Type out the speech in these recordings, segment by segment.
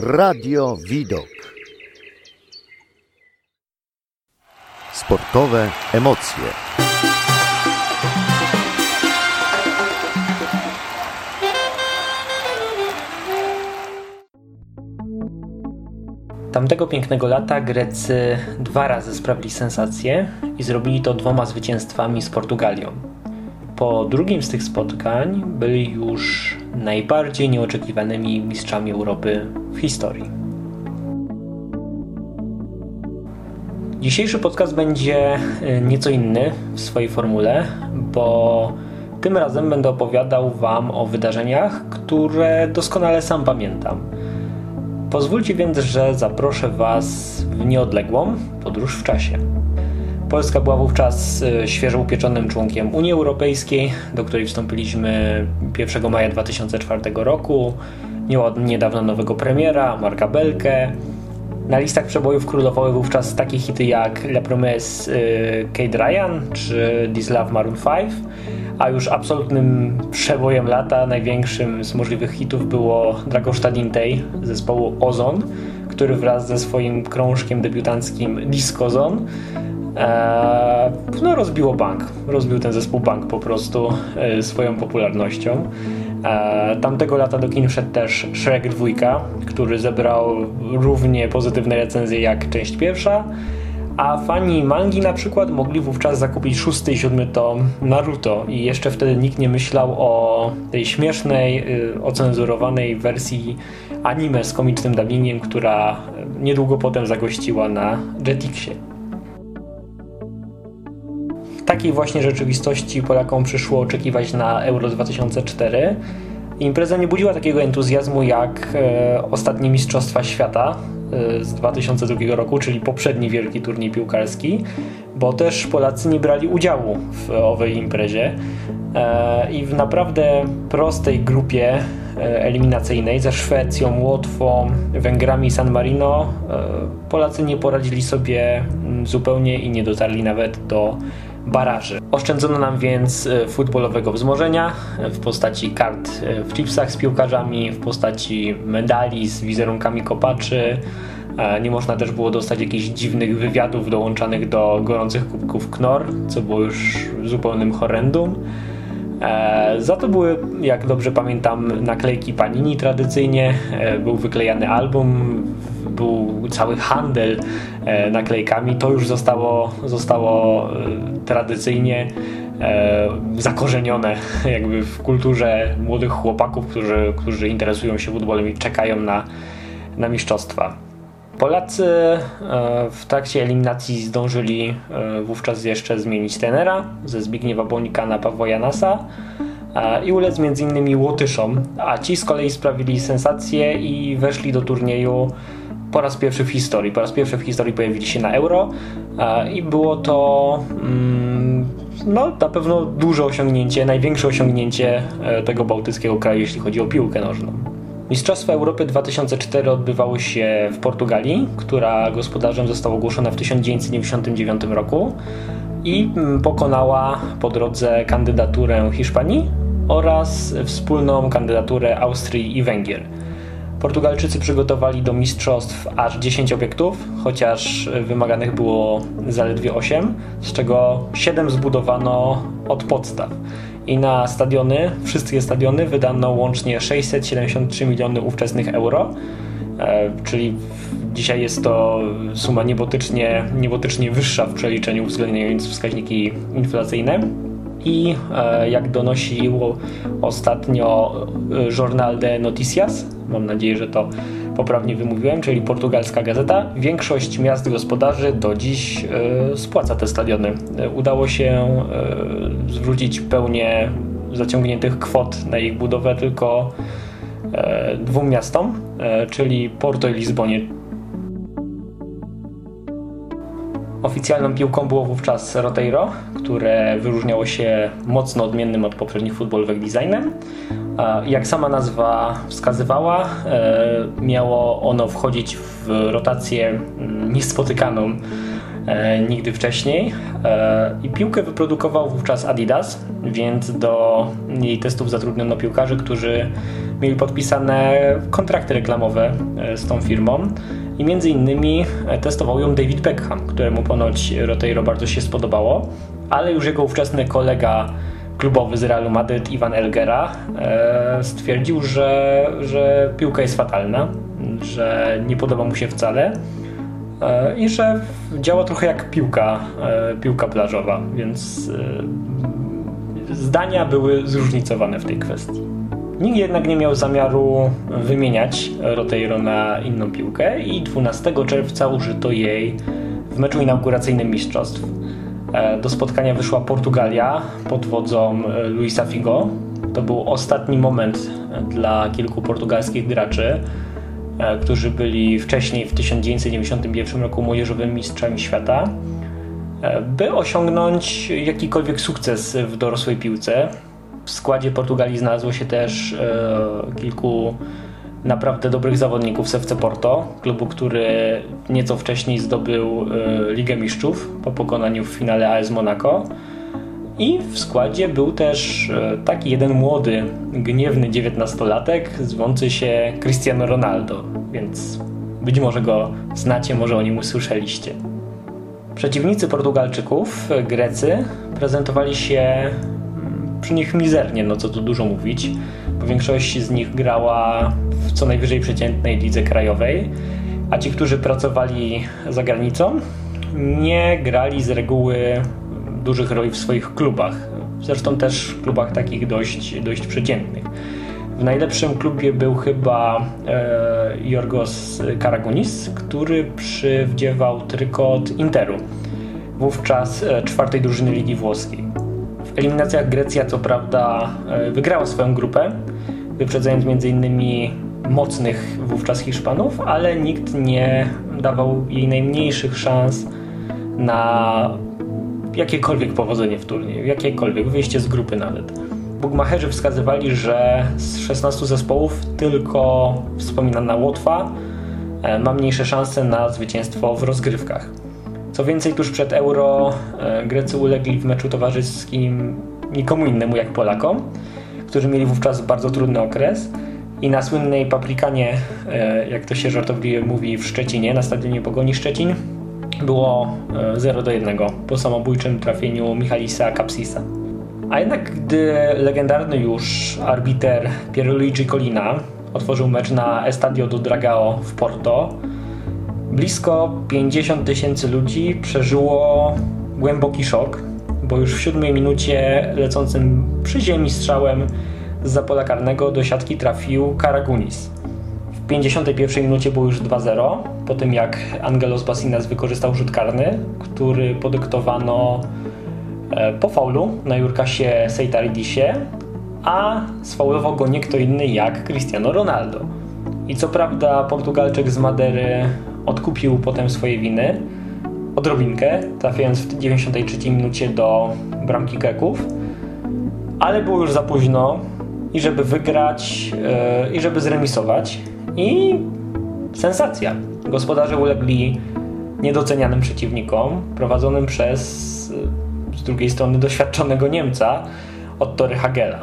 Radio Widok. Sportowe emocje. Tamtego pięknego lata Grecy dwa razy sprawili sensację i zrobili to dwoma zwycięstwami z Portugalią. Po drugim z tych spotkań byli już najbardziej nieoczekiwanymi mistrzami Europy w historii. Dzisiejszy podcast będzie y, nieco inny w swojej formule, bo tym razem będę opowiadał Wam o wydarzeniach, które doskonale sam pamiętam. Pozwólcie więc, że zaproszę Was w nieodległą podróż w czasie. Polska była wówczas y, świeżo upieczonym członkiem Unii Europejskiej, do której wstąpiliśmy 1 maja 2004 roku. Miała niedawno nowego premiera, Marka Belkę. Na listach przebojów królowały wówczas takie hity jak La Promesse y, Kate Ryan czy This Love Maroon 5, a już absolutnym przebojem lata, największym z możliwych hitów było Dragoszta Dintej zespołu Ozon, który wraz ze swoim krążkiem debiutanckim Disco Zone no, rozbiło bank. Rozbił ten zespół bank po prostu e, swoją popularnością. Eee, tamtego lata do kin wszedł też Shrek 2, który zebrał równie pozytywne recenzje jak część pierwsza. A fani mangi na przykład mogli wówczas zakupić szósty i siódmy tom Naruto i jeszcze wtedy nikt nie myślał o tej śmiesznej, y, ocenzurowanej wersji anime z komicznym dubbingiem, która niedługo potem zagościła na Jetixie takiej właśnie rzeczywistości Polakom przyszło oczekiwać na Euro 2004. Impreza nie budziła takiego entuzjazmu jak e, ostatnie Mistrzostwa Świata e, z 2002 roku, czyli poprzedni wielki turniej piłkarski, bo też Polacy nie brali udziału w owej imprezie. E, I w naprawdę prostej grupie e, eliminacyjnej ze Szwecją, Łotwą, Węgrami i San Marino e, Polacy nie poradzili sobie mm, zupełnie i nie dotarli nawet do baraży. Oszczędzono nam więc e, futbolowego wzmożenia e, w postaci kart e, w chipsach z piłkarzami, w postaci medali z wizerunkami kopaczy. Nie można też było dostać jakichś dziwnych wywiadów dołączanych do gorących kubków Knor, co było już zupełnym horrendum. Za to były, jak dobrze pamiętam, naklejki Panini tradycyjnie. Był wyklejany album, był cały handel e, naklejkami, to już zostało, zostało e, tradycyjnie e, zakorzenione jakby w kulturze młodych chłopaków, którzy, którzy interesują się futbolem i czekają na, na mistrzostwa. Polacy w trakcie eliminacji zdążyli wówczas jeszcze zmienić tenera ze Zbigniewa Bonika na Pawła Janasa i ulec m.in. Łotyszom, a ci z kolei sprawili sensację i weszli do turnieju po raz pierwszy w historii. Po raz pierwszy w historii pojawili się na euro i było to mm, no, na pewno duże osiągnięcie, największe osiągnięcie e, tego bałtyckiego kraju, jeśli chodzi o piłkę nożną. Mistrzostwa Europy 2004 odbywały się w Portugalii, która gospodarzem została ogłoszona w 1999 roku i mm, pokonała po drodze kandydaturę Hiszpanii oraz wspólną kandydaturę Austrii i Węgier. Portugalczycy przygotowali do mistrzostw aż 10 obiektów, chociaż wymaganych było zaledwie 8, z czego 7 zbudowano od podstaw. I na stadiony, wszystkie stadiony wydano łącznie 673 miliony ówczesnych euro, e, czyli dzisiaj jest to suma niebotycznie, niebotycznie wyższa w przeliczeniu uwzględniając wskaźniki inflacyjne. I e, jak donosiło ostatnio e, Jornal de Noticias, mam nadzieję, że to poprawnie wymówiłem, czyli portugalska gazeta, większość miast gospodarzy do dziś e, spłaca te stadiony. Udało się zwrócić pełnię zaciągniętych kwot na ich budowę tylko dwóm miastom, czyli Porto i Lizbonie, Oficjalną piłką było wówczas Roteiro, które wyróżniało się mocno odmiennym od poprzednich futbolowych designem. Jak sama nazwa wskazywała, e, miało ono wchodzić w rotację mm, niespotykaną e, nigdy wcześniej. E, I piłkę wyprodukował wówczas Adidas, więc do jej testów zatrudniono piłkarzy, którzy mieli podpisane kontrakty reklamowe z tą firmą i między innymi testował ją David Beckham, któremu ponoć Roteiro bardzo się spodobało, ale już jego ówczesny kolega klubowy z Realu Madryt, Ivan Elgera, e, stwierdził, że, że piłka jest fatalna, że nie podoba mu się wcale i że działa trochę jak piłka, piłka plażowa, więc zdania były zróżnicowane w tej kwestii. Nikt jednak nie miał zamiaru wymieniać Roteiro na inną piłkę i 12 czerwca użyto jej w meczu inauguracyjnym mistrzostw. E, do spotkania wyszła Portugalia pod wodzą e, Luisa Figo. To był ostatni moment dla kilku portugalskich graczy, e, którzy byli wcześniej w 1991 roku młodzieżowymi mistrzami świata, by osiągnąć jakikolwiek sukces w dorosłej piłce. W składzie Portugalii znalazło się też e, kilku naprawdę dobrych zawodników z FC Porto, klubu, który nieco wcześniej zdobył e, Ligę Mistrzów po pokonaniu w finale AS Monaco. I w składzie był też e, taki jeden młody, gniewny dziewiętnastolatek zwący się Cristiano Ronaldo, więc być może go znacie, może o nim usłyszeliście. Przeciwnicy Portugalczyków, Grecy, prezentowali się przy nich mizernie, no co tu dużo mówić, większość z nich grała w co najwyżej przeciętnej lidze krajowej, a ci, którzy pracowali za granicą, nie grali z reguły dużych roli w swoich klubach. Zresztą też w klubach takich dość, dość przeciętnych. W najlepszym klubie był chyba e, Jorgos Karagunis, który przywdziewał trykot Interu, wówczas e, czwartej drużyny Ligi Włoskiej eliminacjach Grecja co prawda e, wygrała swoją grupę, wyprzedzając m.in. mocnych wówczas Hiszpanów, ale nikt nie dawał jej najmniejszych szans na jakiekolwiek powodzenie w turnieju, jakiekolwiek wyjście z grupy nawet. Bugmacherzy wskazywali, że z 16 zespołów tylko wspominana Łotwa e, ma mniejsze szanse na zwycięstwo w rozgrywkach. Co więcej, tuż przed Euro e, Grecy ulegli w meczu towarzyskim nikomu innemu jak Polakom, którzy mieli wówczas bardzo trudny okres. I na słynnej paprikanie, e, jak to się żartobliwie mówi w Szczecinie, na stadionie Pogoni Szczecin, było 0 e, do 1 po samobójczym trafieniu Michalisa Kapsisa. A jednak gdy legendarny już arbiter Pierluigi Colina otworzył mecz na Estadio do Dragao w Porto, Blisko 50 tysięcy ludzi przeżyło głęboki szok, bo już w siódmej minucie lecącym przy ziemi strzałem z zapola karnego do siatki trafił Karagunis. W 51 minucie było już 2-0, po tym jak Angelos Basinas wykorzystał rzut karny, który podyktowano e, po faulu na Jurkasie Seitaridisie, a sfaulował go nie kto inny jak Cristiano Ronaldo. I co prawda Portugalczyk z Madery odkupił potem swoje winy odrobinkę, trafiając w 93 minucie do bramki Keków, ale było już za późno i żeby wygrać yy, i żeby zremisować i sensacja. Gospodarze ulegli niedocenianym przeciwnikom prowadzonym przez z drugiej strony doświadczonego Niemca Otto Hagela.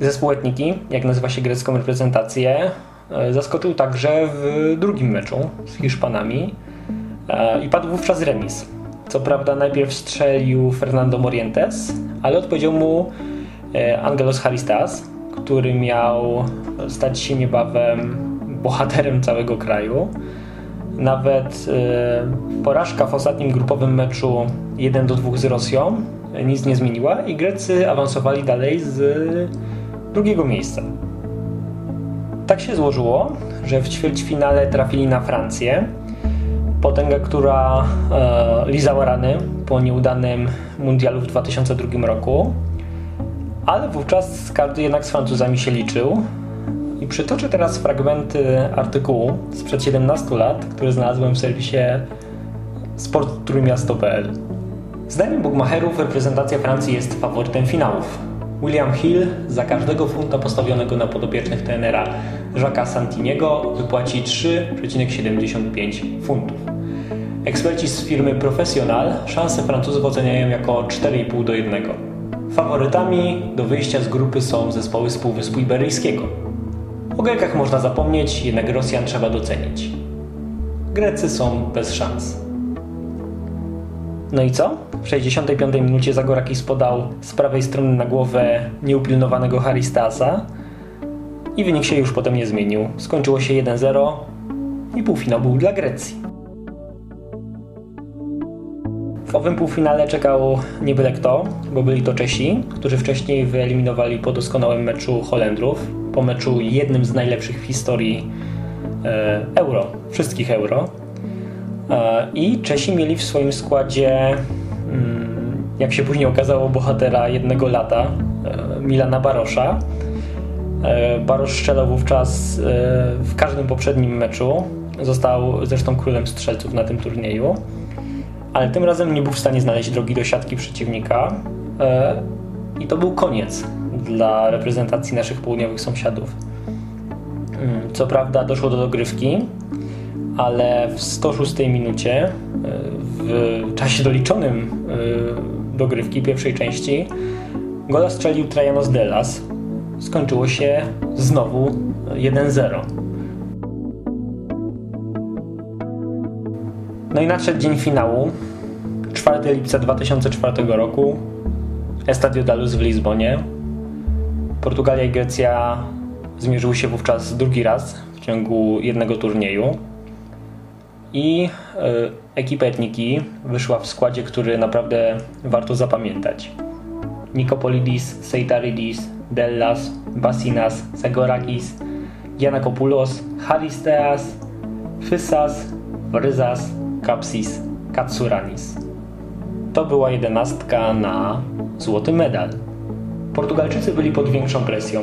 Zespół etniki, jak nazywa się grecką reprezentację, E, zaskoczył także w drugim meczu z Hiszpanami e, i padł wówczas remis. Co prawda najpierw strzelił Fernando Morientes, ale odpowiedział mu e, Angelos Haristas, który miał stać się niebawem bohaterem całego kraju. Nawet porażka w ostatnim grupowym meczu 1 do 2 z Rosją nic nie zmieniła i Grecy awansowali dalej z drugiego miejsca. Tak się złożyło, że w ćwierćfinale trafili na Francję. Potęgę, która e, lizała rany po nieudanym mundialu w 2002 roku. Ale wówczas każdy jednak z Francuzami się liczył. I przytoczę teraz fragmenty artykułu sprzed 17 lat, który znalazłem w serwisie sporttrójmiasto.pl. Zdaniem Bugmacherów reprezentacja Francji jest faworytem finałów. William Hill za każdego funta postawionego na podopiecznych tenera Jacques'a Santiniego wypłaci 3,75 funtów. Eksperci z firmy Professional szanse Francuzów oceniają jako 4,5 do 1. Faworytami do wyjścia z grupy są zespoły z Półwyspu Iberyjskiego. Grekach można zapomnieć, jednak Rosjan trzeba docenić. Grecy są bez szans. No i co? W 65 minucie Zagorakis podał z prawej strony na głowę nieupilnowanego Haristasa i wynik się już potem nie zmienił. Skończyło się 1-0 i półfinał był dla Grecji. W owym półfinale czekał nie byle kto, bo byli to Czesi, którzy wcześniej wyeliminowali po doskonałym meczu Holendrów, po meczu jednym z najlepszych w historii e, euro, wszystkich euro. E, I Czesi mieli w swoim składzie, jak się później okazało, bohatera jednego lata, e, Milana Barosza. Barosz strzelał wówczas w każdym poprzednim meczu. Został zresztą królem strzelców na tym turnieju ale tym razem nie był w stanie znaleźć drogi do siatki przeciwnika e, i to był koniec dla reprezentacji naszych południowych sąsiadów. Mm, co prawda doszło do dogrywki, ale w 106 minucie, e, w czasie doliczonym e, dogrywki pierwszej części, gola strzelił Trajanos Delas. Skończyło się znowu 1-0. No i nadszedł dzień finału, 4 lipca 2004 roku, Estadio Dalus w Lizbonie. Portugalia i Grecja zmierzyły się wówczas drugi raz w ciągu jednego turnieju. I y, ekipa Etniki wyszła w składzie, który naprawdę warto zapamiętać. Nikopolidis, Seitaridis, Dellas, Basinas, Zagorakis, Giannakopoulos, Haristeas, Fysas, Ryzas, Kapsis Katsuranis. To była jedenastka na złoty medal. Portugalczycy byli pod większą presją.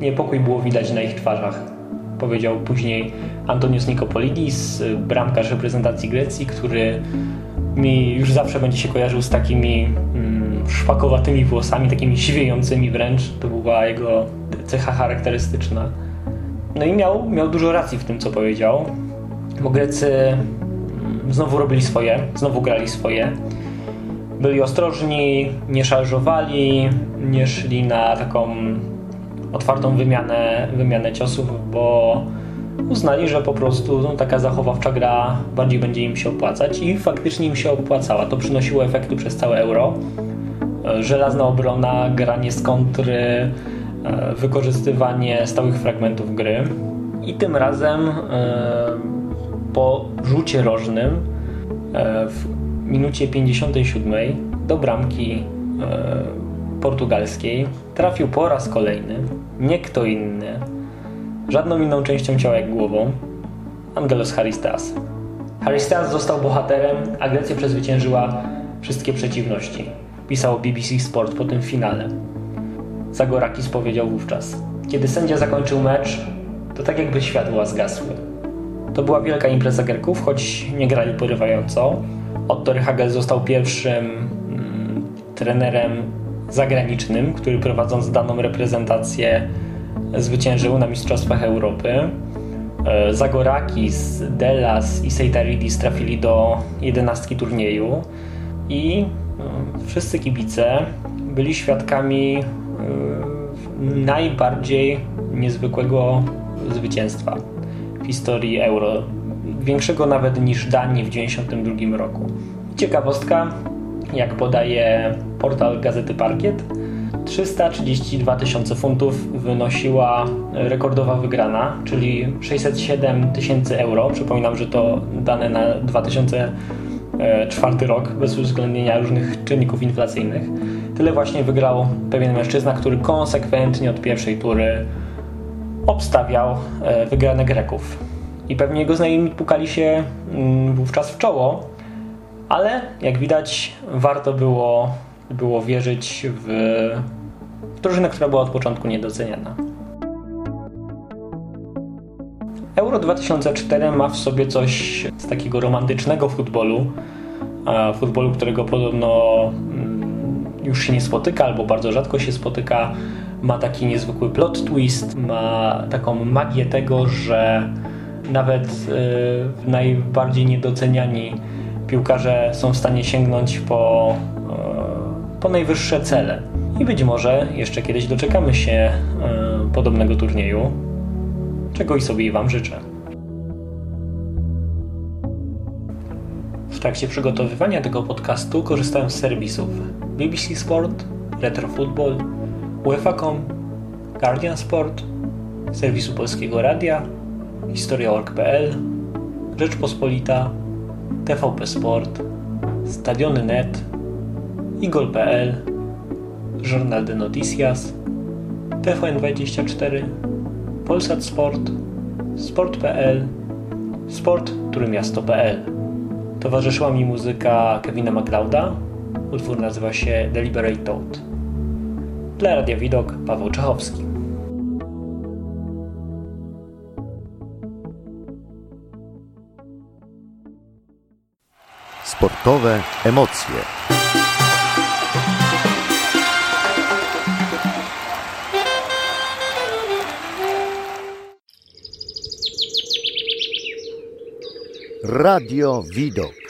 Niepokój było widać na ich twarzach. Powiedział później Antonius Nikopolidis, bramkarz reprezentacji Grecji, który mi już zawsze będzie się kojarzył z takimi mm, szpakowatymi włosami, takimi siwiejącymi wręcz. To była jego cecha charakterystyczna. No i miał, miał dużo racji w tym, co powiedział, bo Grecy znowu robili swoje, znowu grali swoje. Byli ostrożni, nie szarżowali, nie szli na taką otwartą wymianę, wymianę ciosów, bo uznali, że po prostu no, taka zachowawcza gra bardziej będzie im się opłacać i faktycznie im się opłacała. To przynosiło efekty przez całe euro. Żelazna obrona, granie z kontry, e, wykorzystywanie stałych fragmentów gry. I tym razem e, po rzucie rożnym e, w minucie 57 do bramki e, portugalskiej trafił po raz kolejny nie kto inny, żadną inną częścią ciała jak głową, Angelos Haristas. Haristas został bohaterem, a Grecja przezwyciężyła wszystkie przeciwności. Pisał BBC Sport po tym finale. Zagorakis powiedział wówczas: Kiedy sędzia zakończył mecz, to tak jakby światła zgasły. To była wielka impreza Gerków, choć nie grali porywająco. Otto Hagel został pierwszym mm, trenerem zagranicznym, który prowadząc daną reprezentację zwyciężył na Mistrzostwach Europy. E, Zagorakis, Delas i Seitaridis trafili do jedenastki turnieju i e, wszyscy kibice byli świadkami e, najbardziej niezwykłego zwycięstwa historii euro. Większego nawet niż Danii w 1992 roku. Ciekawostka, jak podaje portal Gazety Parkiet, 332 tysiące funtów wynosiła rekordowa wygrana, czyli 607 tysięcy euro. Przypominam, że to dane na 2004 rok, bez uwzględnienia różnych czynników inflacyjnych. Tyle właśnie wygrał pewien mężczyzna, który konsekwentnie od pierwszej tury obstawiał e, wygrane Greków. I pewnie jego znajomi pukali się mm, wówczas w czoło, ale jak widać, warto było, było wierzyć w, w drużynę, która była od początku niedoceniana. Euro 2004 ma w sobie coś z takiego romantycznego futbolu, futbolu, którego podobno mm, już się nie spotyka albo bardzo rzadko się spotyka ma taki niezwykły plot twist, ma taką magię tego, że nawet y, najbardziej niedoceniani piłkarze są w stanie sięgnąć po, y, po najwyższe cele. I być może jeszcze kiedyś doczekamy się y, podobnego turnieju. czego i sobie i Wam życzę. W trakcie przygotowywania tego podcastu korzystałem z serwisów BBC Sport, Retro Football, UEFA.com, Guardian Sport, serwisu Polskiego Radia, Historia.org.pl, Rzeczpospolita, TVP Sport, Stadiony.net, Igol.pl, Journal de Noticias, TVN24, Polsat Sport, Sport.pl, Sport-Trójmiasto.pl. Towarzyszyła mi muzyka Kevina MacLeoda. Utwór nazywa się Deliberate Thought. Dla Radia Widok Paweł Czechowski. Sportowe emocje. Radio Widok.